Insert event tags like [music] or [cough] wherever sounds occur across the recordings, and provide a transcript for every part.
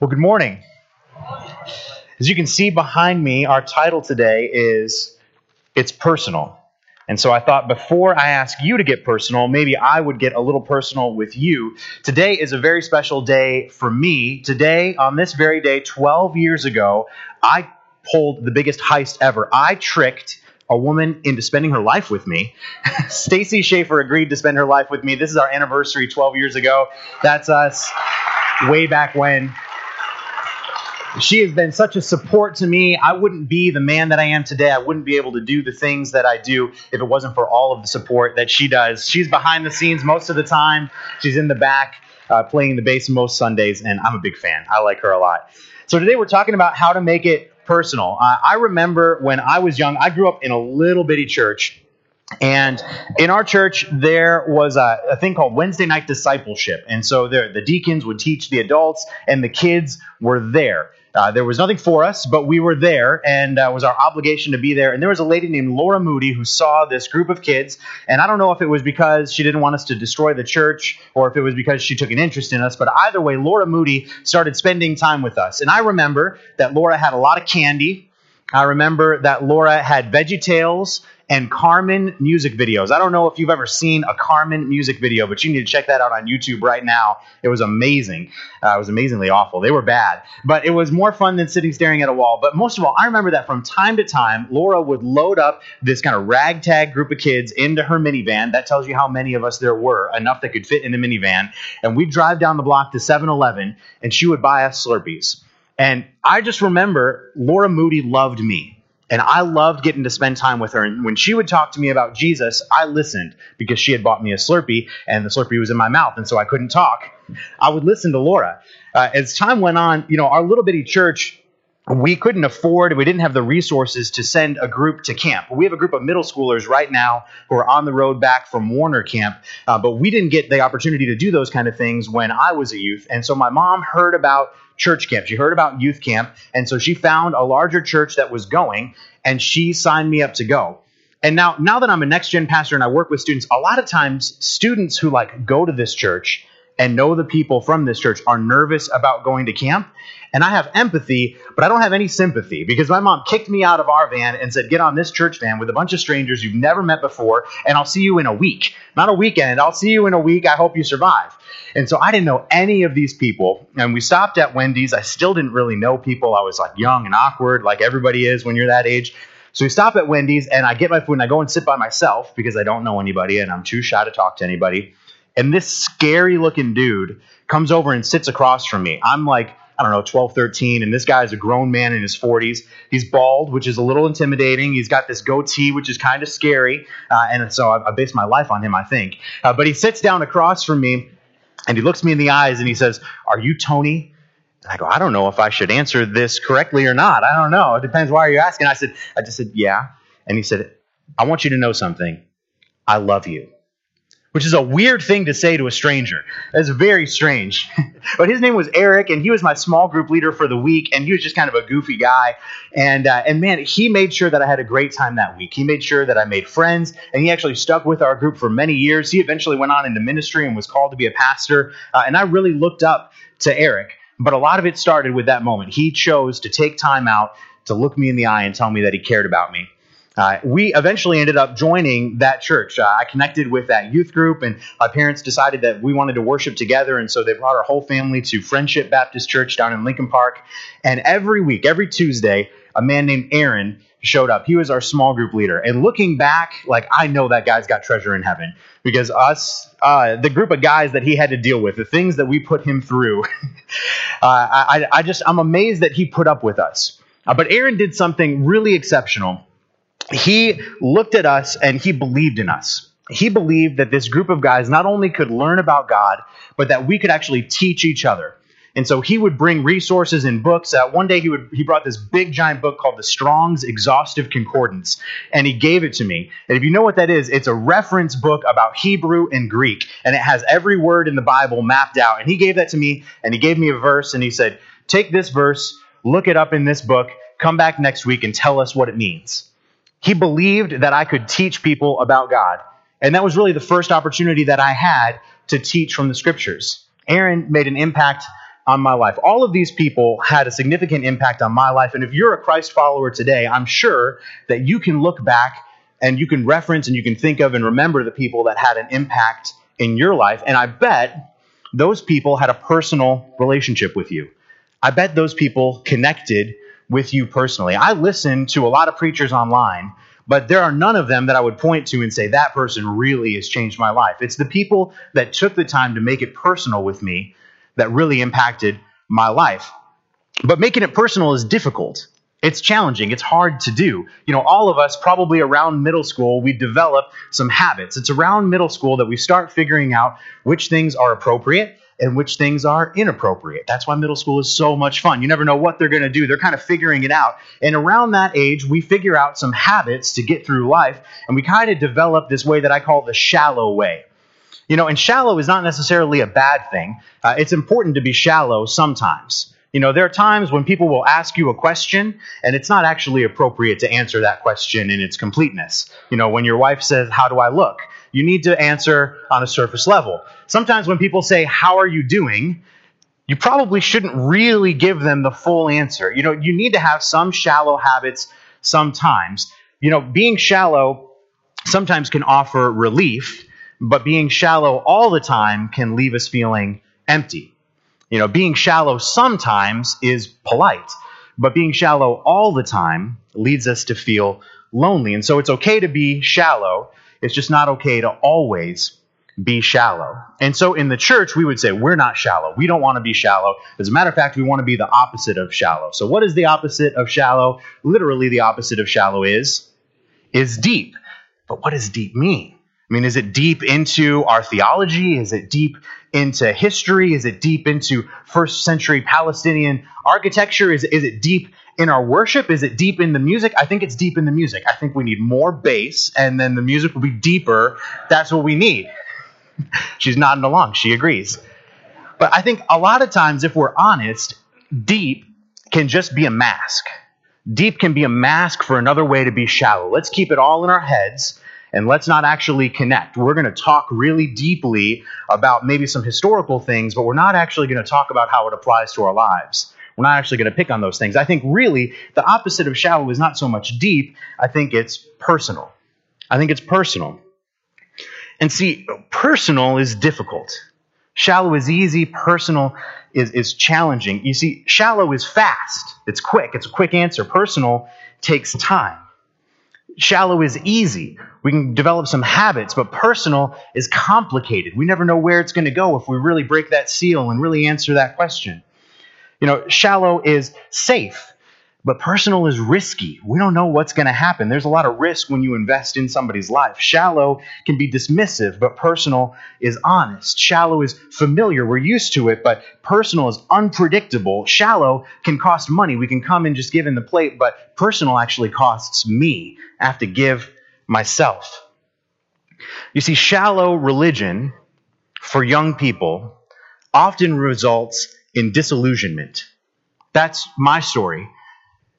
Well, good morning. As you can see behind me, our title today is It's Personal. And so I thought before I ask you to get personal, maybe I would get a little personal with you. Today is a very special day for me. Today, on this very day, 12 years ago, I pulled the biggest heist ever. I tricked a woman into spending her life with me. [laughs] Stacy Schaefer agreed to spend her life with me. This is our anniversary 12 years ago. That's us way back when she has been such a support to me. I wouldn't be the man that I am today. I wouldn't be able to do the things that I do if it wasn't for all of the support that she does. She's behind the scenes most of the time. She's in the back uh, playing the bass most Sundays, and I'm a big fan. I like her a lot. So today we're talking about how to make it personal. Uh, I remember when I was young, I grew up in a little bitty church. And in our church, there was a, a, thing called Wednesday night discipleship. And so there, the deacons would teach the adults, and the kids were there. Uh, there was nothing for us, but we were there, and uh, was our obligation to be there. And there was a lady named Laura Moody who saw this group of kids, and I don't know if it was because she didn't want us to destroy the church or if it was because she took an interest in us, but either way, Laura Moody started spending time with us. And I remember that Laura had a lot of candy. I remember that Laura had Veggie Tales and Carman music videos. I don't know if you've ever seen a Carman music video, but you need to check that out on YouTube right now. It was amazing. Uh, it was amazingly awful. They were bad, but it was more fun than sitting staring at a wall. But most of all, I remember that from time to time, Laura would load up this kind of ragtag group of kids into her minivan. That tells you how many of us there were, enough that could fit in the minivan. And we'd drive down the block to 7 Eleven, and she would buy us Slurpees. And I just remember Laura Moody loved me. And I loved getting to spend time with her. And when she would talk to me about Jesus, I listened because she had bought me a Slurpee and the Slurpee was in my mouth. And so I couldn't talk. I would listen to Laura. Uh, as time went on, you know, our little bitty church we couldn't afford, we didn't have the resources to send a group to camp. We have a group of middle schoolers right now who are on the road back from Warner Camp, uh, but we didn't get the opportunity to do those kind of things when I was a youth. And so my mom heard about church camp. She heard about youth camp, and so she found a larger church that was going, and she signed me up to go. And now, now that I'm a next gen pastor and I work with students, a lot of times students who like go to this church and know the people from this church are nervous about going to camp. And I have empathy, but I don't have any sympathy because my mom kicked me out of our van and said, Get on this church van with a bunch of strangers you've never met before, and I'll see you in a week. Not a weekend, I'll see you in a week. I hope you survive. And so I didn't know any of these people. And we stopped at Wendy's. I still didn't really know people. I was like young and awkward, like everybody is when you're that age. So we stop at Wendy's and I get my food and I go and sit by myself because I don't know anybody and I'm too shy to talk to anybody. And this scary looking dude comes over and sits across from me. I'm like, I don't know, 12, 13, and this guy is a grown man in his 40s. He's bald, which is a little intimidating. He's got this goatee, which is kind of scary. Uh, and so I, I based my life on him, I think. Uh, but he sits down across from me and he looks me in the eyes and he says, Are you Tony? And I go, I don't know if I should answer this correctly or not. I don't know. It depends. Why are you asking? I said, I just said, Yeah. And he said, I want you to know something. I love you which is a weird thing to say to a stranger. That's very strange. [laughs] but his name was Eric, and he was my small group leader for the week, and he was just kind of a goofy guy. And uh, and man, he made sure that I had a great time that week. He made sure that I made friends, and he actually stuck with our group for many years. He eventually went on into ministry and was called to be a pastor. Uh, and I really looked up to Eric. But a lot of it started with that moment. He chose to take time out to look me in the eye and tell me that he cared about me. Uh, we eventually ended up joining that church. Uh, I connected with that youth group, and my parents decided that we wanted to worship together, and so they brought our whole family to Friendship Baptist Church down in Lincoln Park. And every week, every Tuesday, a man named Aaron showed up. He was our small group leader. And looking back, like I know that guy's got treasure in heaven because us, uh, the group of guys that he had to deal with, the things that we put him through, [laughs] uh, I, I, just I'm amazed that he put up with us. Uh, but Aaron did something really exceptional he looked at us and he believed in us. He believed that this group of guys not only could learn about God, but that we could actually teach each other. And so he would bring resources and books. Uh, one day he would he brought this big giant book called the Strong's Exhaustive Concordance, and he gave it to me. And if you know what that is, it's a reference book about Hebrew and Greek, and it has every word in the Bible mapped out. And he gave that to me, and he gave me a verse, and he said, "Take this verse, look it up in this book, come back next week, and tell us what it means." He believed that I could teach people about God. And that was really the first opportunity that I had to teach from the scriptures. Aaron made an impact on my life. All of these people had a significant impact on my life. And if you're a Christ follower today, I'm sure that you can look back and you can reference and you can think of and remember the people that had an impact in your life. And I bet those people had a personal relationship with you. I bet those people connected with you personally. I listen to a lot of preachers online, but there are none of them that I would point to and say, that person really has changed my life. It's the people that took the time to make it personal with me that really impacted my life. But making it personal is difficult. It's challenging. It's hard to do. You know, all of us, probably around middle school, we develop some habits. It's around middle school that we start figuring out which things are appropriate and which things are inappropriate. That's why middle school is so much fun. You never know what they're going to do. They're kind of figuring it out. And around that age, we figure out some habits to get through life, and we kind of develop this way that I call the shallow way. You know, and shallow is not necessarily a bad thing. Uh, it's important to be shallow sometimes. You know, there are times when people will ask you a question and it's not actually appropriate to answer that question in its completeness. You know, when your wife says, How do I look? You need to answer on a surface level. Sometimes when people say, How are you doing? you probably shouldn't really give them the full answer. You know, you need to have some shallow habits sometimes. You know, being shallow sometimes can offer relief, but being shallow all the time can leave us feeling empty. You know, being shallow sometimes is polite, but being shallow all the time leads us to feel lonely. And so it's okay to be shallow, it's just not okay to always be shallow. And so in the church, we would say, we're not shallow. We don't want to be shallow. As a matter of fact, we want to be the opposite of shallow. So what is the opposite of shallow? Literally, the opposite of shallow is, is deep. But what does deep mean? I mean, is it deep into our theology? Is it deep into history? Is it deep into first century Palestinian architecture? Is, is it deep in our worship? Is it deep in the music? I think it's deep in the music. I think we need more bass, and then the music will be deeper. That's what we need. [laughs] She's nodding along. She agrees. But I think a lot of times, if we're honest, deep can just be a mask. Deep can be a mask for another way to be shallow. Let's keep it all in our heads and let's not actually connect. We're going to talk really deeply about maybe some historical things, but we're not actually going to talk about how it applies to our lives. We're not actually going to pick on those things. I think really the opposite of shallow is not so much deep, I think it's personal. I think it's personal. And see, personal is difficult. Shallow is easy, personal is, is challenging. You see, shallow is fast, it's quick, it's a quick answer. Personal takes time. Shallow is easy. We can develop some habits, but personal is complicated. We never know where it's going to go if we really break that seal and really answer that question. You know, shallow is safe, but personal is risky. We don't know what's going to happen. There's a lot of risk when you invest in somebody's life. Shallow can be dismissive, but personal is honest. Shallow is familiar. We're used to it, but personal is unpredictable. Shallow can cost money. We can come and just give in the plate, but personal actually costs me. I have to give myself. You see, shallow religion for young people often results in disillusionment. That's my story.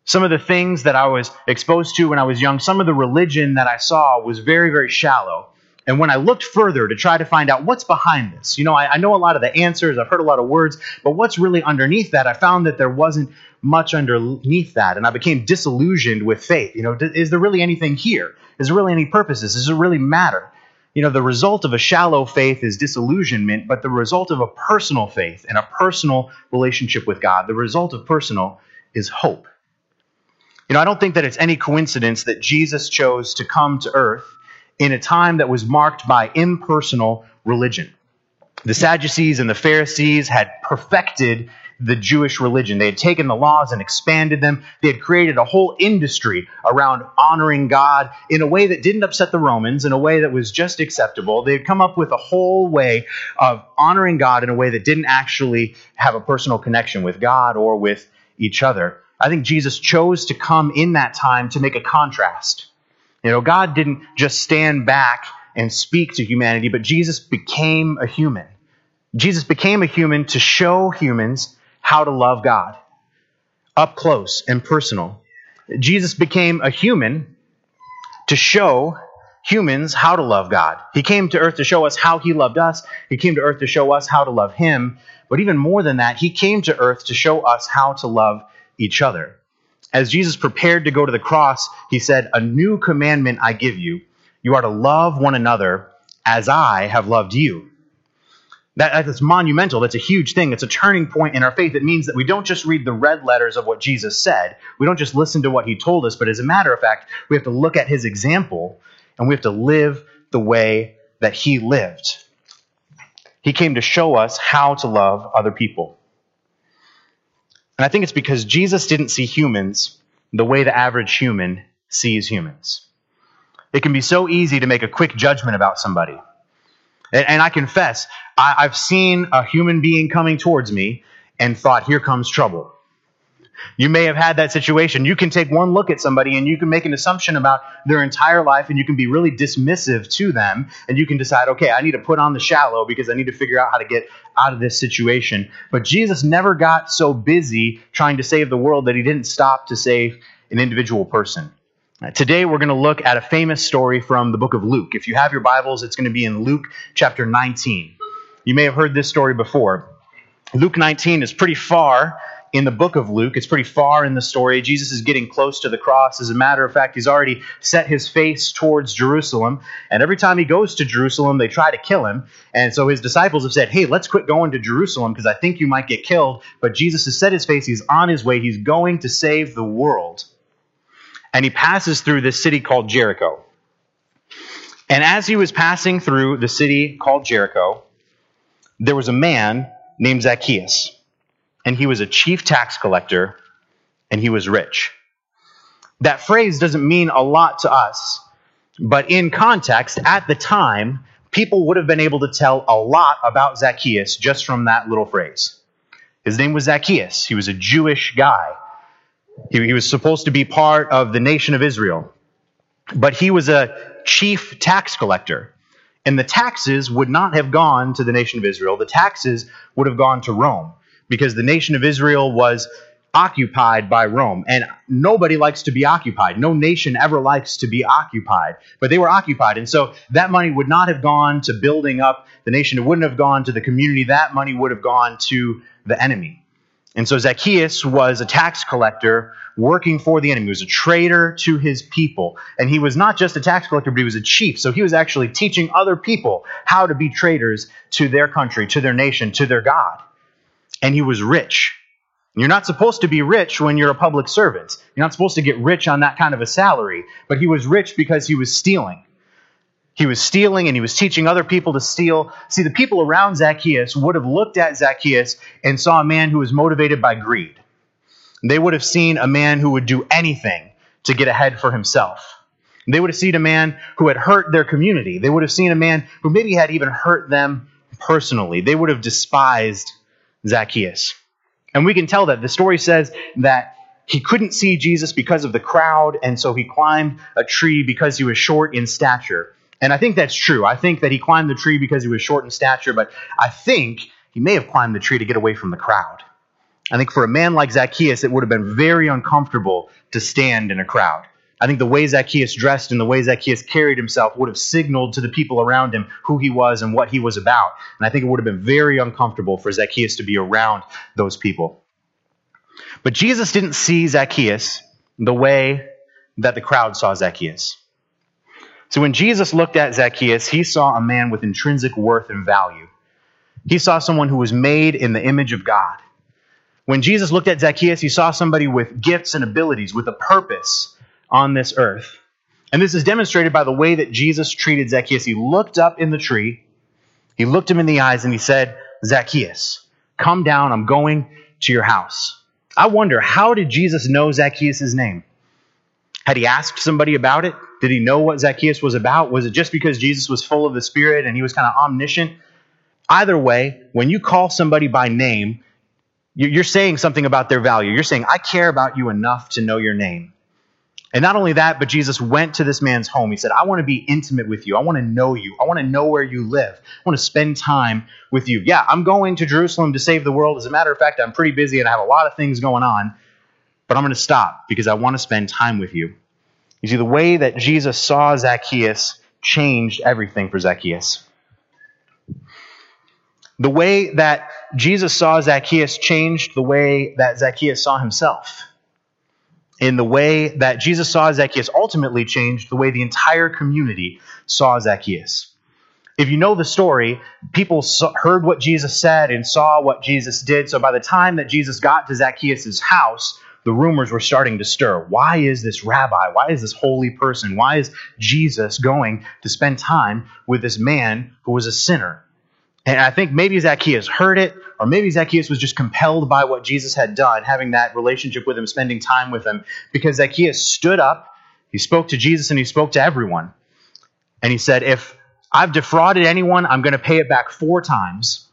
Some of the things that I was exposed to when I was young, some of the religion that I saw was very, very shallow. And when I looked further to try to find out what's behind this, you know, I, I, know a lot of the answers, I've heard a lot of words, but what's really underneath that, I found that there wasn't much underneath that. And I became disillusioned with faith. You know, is there really anything here? Is there really any purposes? Does it really matter? You know, the result of a shallow faith is disillusionment, but the result of a personal faith and a personal relationship with God, the result of personal is hope. You know, I don't think that it's any coincidence that Jesus chose to come to earth in a time that was marked by impersonal religion. The Sadducees and the Pharisees had perfected the Jewish religion. They had taken the laws and expanded them. They had created a whole industry around honoring God in a way that didn't upset the Romans, in a way that was just acceptable. They had come up with a whole way of honoring God in a way that didn't actually have a personal connection with God or with each other. I think Jesus chose to come in that time to make a contrast. You know, God didn't just stand back and speak to humanity, but Jesus became a human. Jesus became a human to show humans how to love God up close and personal. Jesus became a human to show humans how to love God. He came to earth to show us how he loved us. He came to earth to show us how to love him. But even more than that, he came to earth to show us how to love each other. As Jesus prepared to go to the cross, he said, A new commandment I give you. You are to love one another as I have loved you. That, that's monumental. That's a huge thing. It's a turning point in our faith. It means that we don't just read the red letters of what Jesus said. We don't just listen to what he told us, but as a matter of fact, we have to look at his example and we have to live the way that he lived. He came to show us how to love other people. And I think it's because Jesus didn't see humans the way the average human sees humans. It can be so easy to make a quick judgment about somebody. And, and I confess, I, I've seen a human being coming towards me and thought, here comes trouble. You may have had that situation. You can take one look at somebody and you can make an assumption about their entire life and you can be really dismissive to them and you can decide, okay, I need to put on the shallow because I need to figure out how to get out of this situation. But Jesus never got so busy trying to save the world that he didn't stop to save an individual person. Today, we're going to look at a famous story from the book of Luke. If you have your Bibles, it's going to be in Luke chapter 19. You may have heard this story before. Luke 19 is pretty far in the book of Luke. It's pretty far in the story. Jesus is getting close to the cross. As a matter of fact, he's already set his face towards Jerusalem. And every time he goes to Jerusalem, they try to kill him. And so his disciples have said, Hey, let's quit going to Jerusalem because I think you might get killed. But Jesus has set his face. He's on his way. He's going to save the world and he passes through this city called Jericho. And as he was passing through the city called Jericho, there was a man named Zacchaeus, and he was a chief tax collector, and he was rich. That phrase doesn't mean a lot to us, but in context, at the time, people would have been able to tell a lot about Zacchaeus just from that little phrase. His name was Zacchaeus. He was a Jewish guy. He, he was supposed to be part of the nation of Israel. But he was a chief tax collector. And the taxes would not have gone to the nation of Israel. The taxes would have gone to Rome because the nation of Israel was occupied by Rome. And nobody likes to be occupied. No nation ever likes to be occupied. But they were occupied. And so that money would not have gone to building up the nation. It wouldn't have gone to the community. That money would have gone to the enemy. And so Zacchaeus was a tax collector working for the enemy. He was a traitor to his people. And he was not just a tax collector, but he was a chief. So he was actually teaching other people how to be traitors to their country, to their nation, to their God. And he was rich. You're not supposed to be rich when you're a public servant. You're not supposed to get rich on that kind of a salary. But he was rich because he was stealing. He was stealing and he was teaching other people to steal. See, the people around Zacchaeus would have looked at Zacchaeus and saw a man who was motivated by greed. They would have seen a man who would do anything to get ahead for himself. They would have seen a man who had hurt their community. They would have seen a man who maybe had even hurt them personally. They would have despised Zacchaeus. And we can tell that. The story says that he couldn't see Jesus because of the crowd, and so he climbed a tree because he was short in stature. And I think that's true. I think that he climbed the tree because he was short in stature, but I think he may have climbed the tree to get away from the crowd. I think for a man like Zacchaeus, it would have been very uncomfortable to stand in a crowd. I think the way Zacchaeus dressed and the way Zacchaeus carried himself would have signaled to the people around him who he was and what he was about. And I think it would have been very uncomfortable for Zacchaeus to be around those people. But Jesus didn't see Zacchaeus the way that the crowd saw Zacchaeus. So when Jesus looked at Zacchaeus, he saw a man with intrinsic worth and value. He saw someone who was made in the image of God. When Jesus looked at Zacchaeus, he saw somebody with gifts and abilities, with a purpose on this earth. And this is demonstrated by the way that Jesus treated Zacchaeus. He looked up in the tree, he looked him in the eyes, and he said, Zacchaeus, come down, I'm going to your house. I wonder, how did Jesus know Zacchaeus' name? Had he asked somebody about it? Did he know what Zacchaeus was about? Was it just because Jesus was full of the Spirit and he was kind of omniscient? Either way, when you call somebody by name, you're saying something about their value. You're saying, I care about you enough to know your name. And not only that, but Jesus went to this man's home. He said, I want to be intimate with you. I want to know you. I want to know where you live. I want to spend time with you. Yeah, I'm going to Jerusalem to save the world. As a matter of fact, I'm pretty busy and I have a lot of things going on, but I'm going to stop because I want to spend time with you. You see, the way that Jesus saw Zacchaeus changed everything for Zacchaeus. The way that Jesus saw Zacchaeus changed the way that Zacchaeus saw himself. In the way that Jesus saw Zacchaeus ultimately changed the way the entire community saw Zacchaeus. If you know the story, people heard what Jesus said and saw what Jesus did. So by the time that Jesus got to Zacchaeus' house, the rumors were starting to stir. Why is this rabbi? Why is this holy person? Why is Jesus going to spend time with this man who was a sinner? And I think maybe Zacchaeus heard it, or maybe Zacchaeus was just compelled by what Jesus had done, having that relationship with him, spending time with him, because Zacchaeus stood up, he spoke to Jesus, and he spoke to everyone. And he said, If I've defrauded anyone, I'm going to pay it back four times.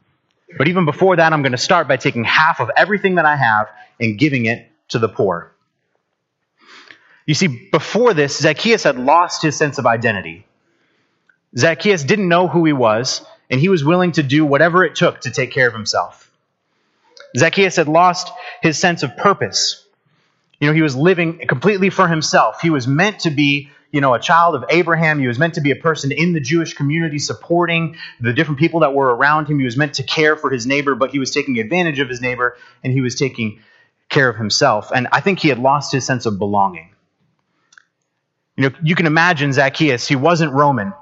But even before that, I'm going to start by taking half of everything that I have and giving it to the poor. You see, before this, Zacchaeus had lost his sense of identity. Zacchaeus didn't know who he was, and he was willing to do whatever it took to take care of himself. Zacchaeus had lost his sense of purpose. You know, he was living completely for himself. He was meant to be, you know, a child of Abraham. He was meant to be a person in the Jewish community supporting the different people that were around him. He was meant to care for his neighbor, but he was taking advantage of his neighbor and he was taking care of himself. And I think he had lost his sense of belonging. You know, you can imagine Zacchaeus, he wasn't Roman.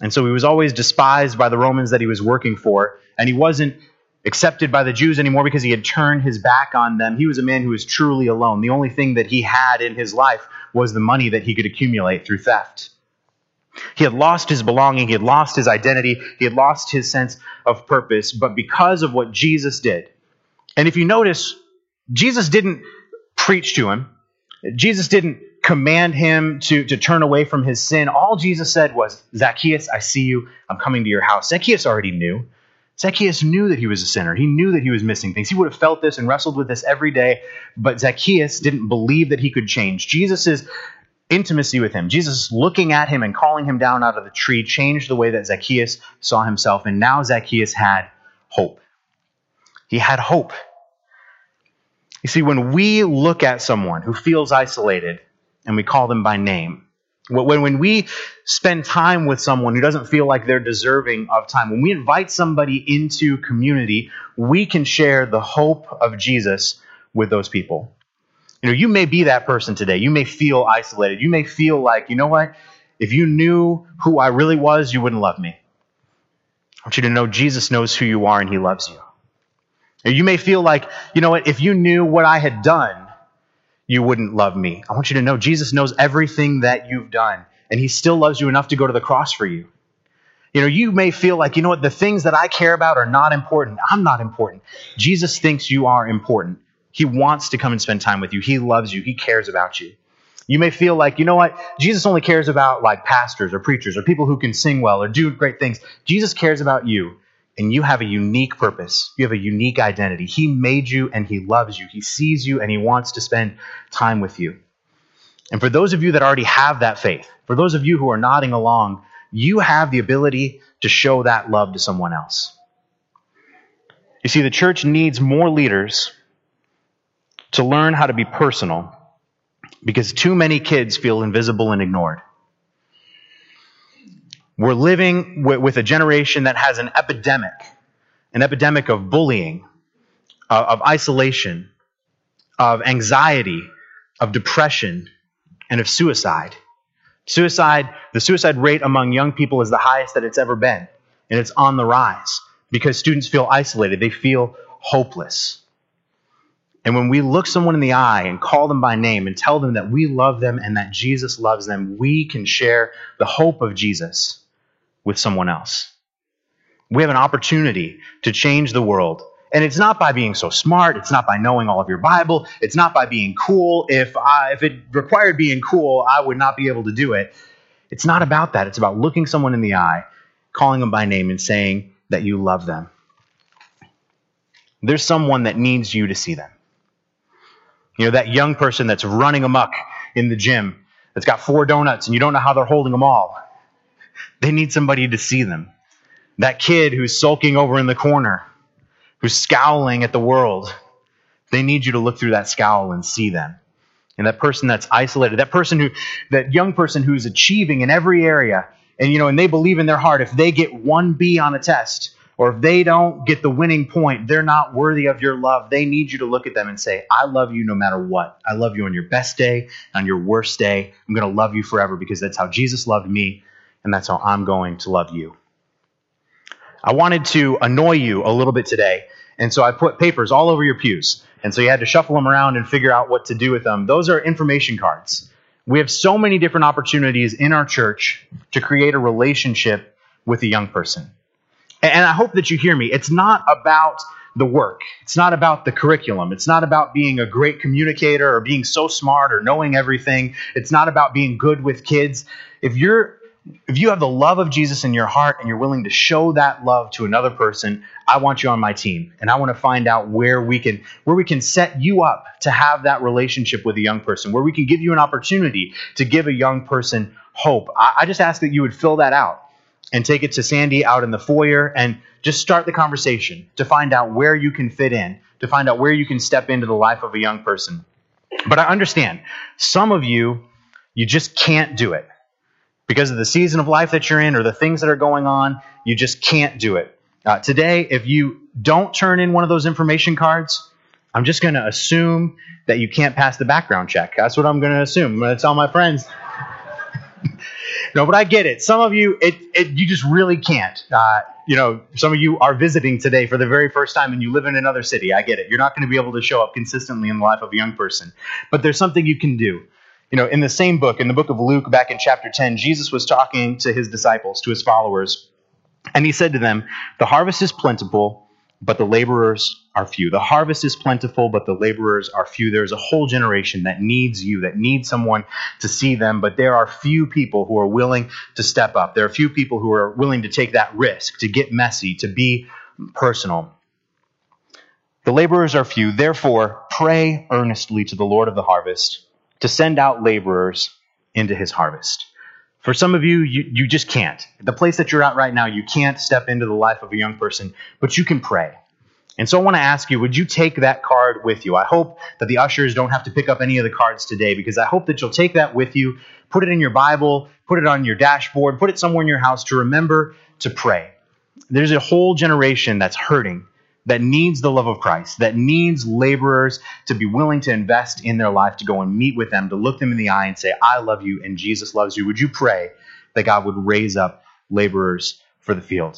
And so he was always despised by the Romans that he was working for. And he wasn't accepted by the Jews anymore because he had turned his back on them. He was a man who was truly alone. The only thing that he had in his life was the money that he could accumulate through theft. He had lost his belonging, he had lost his identity, he had lost his sense of purpose, but because of what Jesus did. And if you notice, Jesus didn't preach to him. Jesus didn't command him to, to turn away from his sin. All Jesus said was, Zacchaeus, I see you. I'm coming to your house. Zacchaeus already knew. Zacchaeus knew that he was a sinner. He knew that he was missing things. He would have felt this and wrestled with this every day, but Zacchaeus didn't believe that he could change. Jesus' intimacy with him, Jesus looking at him and calling him down out of the tree, changed the way that Zacchaeus saw himself, and now Zacchaeus had hope. He had hope. You see, when we look at someone who feels isolated and we call them by name, when, when we spend time with someone who doesn't feel like they're deserving of time, when we invite somebody into community, we can share the hope of Jesus with those people. You know, you may be that person today. You may feel isolated. You may feel like, you know what? If you knew who I really was, you wouldn't love me. I want you to know Jesus knows who you are and he loves you. You may feel like, you know what, if you knew what I had done, you wouldn't love me. I want you to know Jesus knows everything that you've done, and he still loves you enough to go to the cross for you. You know, you may feel like, you know what, the things that I care about are not important. I'm not important. Jesus thinks you are important. He wants to come and spend time with you. He loves you. He cares about you. You may feel like, you know what, Jesus only cares about like pastors or preachers or people who can sing well or do great things. Jesus cares about you and you have a unique purpose. You have a unique identity. He made you and He loves you. He sees you and He wants to spend time with you. And for those of you that already have that faith, for those of you who are nodding along, you have the ability to show that love to someone else. You see, the church needs more leaders to learn how to be personal because too many kids feel invisible and ignored. We're living with a generation that has an epidemic, an epidemic of bullying, uh, of isolation, of anxiety, of depression, and of suicide. Suicide, the suicide rate among young people is the highest that it's ever been, and it's on the rise because students feel isolated, they feel hopeless. And when we look someone in the eye and call them by name and tell them that we love them and that Jesus loves them, we can share the hope of Jesus with someone else. We have an opportunity to change the world. And it's not by being so smart. It's not by knowing all of your Bible. It's not by being cool. If, I, if it required being cool, I would not be able to do it. It's not about that. It's about looking someone in the eye, calling them by name, and saying that you love them. There's someone that needs you to see them. You know, that young person that's running amuck in the gym, that's got four donuts, and you don't know how they're holding them all. They need somebody to see them. That kid who's sulking over in the corner, who's scowling at the world, they need you to look through that scowl and see them. And that person that's isolated, that person who, that young person who's achieving in every area, and you know, and they believe in their heart if they get one B on a test, or if they don't get the winning point, they're not worthy of your love. They need you to look at them and say, I love you no matter what. I love you on your best day, on your worst day. I'm going to love you forever because that's how Jesus loved me, and that's how I'm going to love you. I wanted to annoy you a little bit today, and so I put papers all over your pews. And so you had to shuffle them around and figure out what to do with them. Those are information cards. We have so many different opportunities in our church to create a relationship with a young person. And I hope that you hear me. It's not about the work. It's not about the curriculum. It's not about being a great communicator or being so smart or knowing everything. It's not about being good with kids. If you're if you have the love of Jesus in your heart and you're willing to show that love to another person, I want you on my team. And I want to find out where we can where we can set you up to have that relationship with a young person, where we can give you an opportunity to give a young person hope. I, I just ask that you would fill that out and take it to Sandy out in the foyer and just start the conversation to find out where you can fit in, to find out where you can step into the life of a young person. But I understand some of you, you just can't do it because of the season of life that you're in or the things that are going on, you just can't do it. Uh, today, if you don't turn in one of those information cards, I'm just going to assume that you can't pass the background check. That's what I'm going to assume. I'm going to tell my friends. [laughs] no, but I get it. Some of you, it, it you just really can't. Uh, you know, some of you are visiting today for the very first time and you live in another city. I get it. You're not going to be able to show up consistently in the life of a young person, but there's something you can do. You know, in the same book, in the book of Luke, back in chapter 10, Jesus was talking to his disciples, to his followers, and he said to them, The harvest is plentiful, but the laborers are few. The harvest is plentiful, but the laborers are few. There's a whole generation that needs you, that needs someone to see them, but there are few people who are willing to step up. There are few people who are willing to take that risk, to get messy, to be personal. The laborers are few. Therefore, pray earnestly to the Lord of the harvest to send out laborers into his harvest. For some of you, you, you just can't. The place that you're at right now, you can't step into the life of a young person, but you can pray. And so I want to ask you, would you take that card with you? I hope that the ushers don't have to pick up any of the cards today because I hope that you'll take that with you, put it in your Bible, put it on your dashboard, put it somewhere in your house to remember to pray. There's a whole generation that's hurting that needs the love of Christ, that needs laborers to be willing to invest in their life, to go and meet with them, to look them in the eye and say, I love you and Jesus loves you. Would you pray that God would raise up laborers for the field?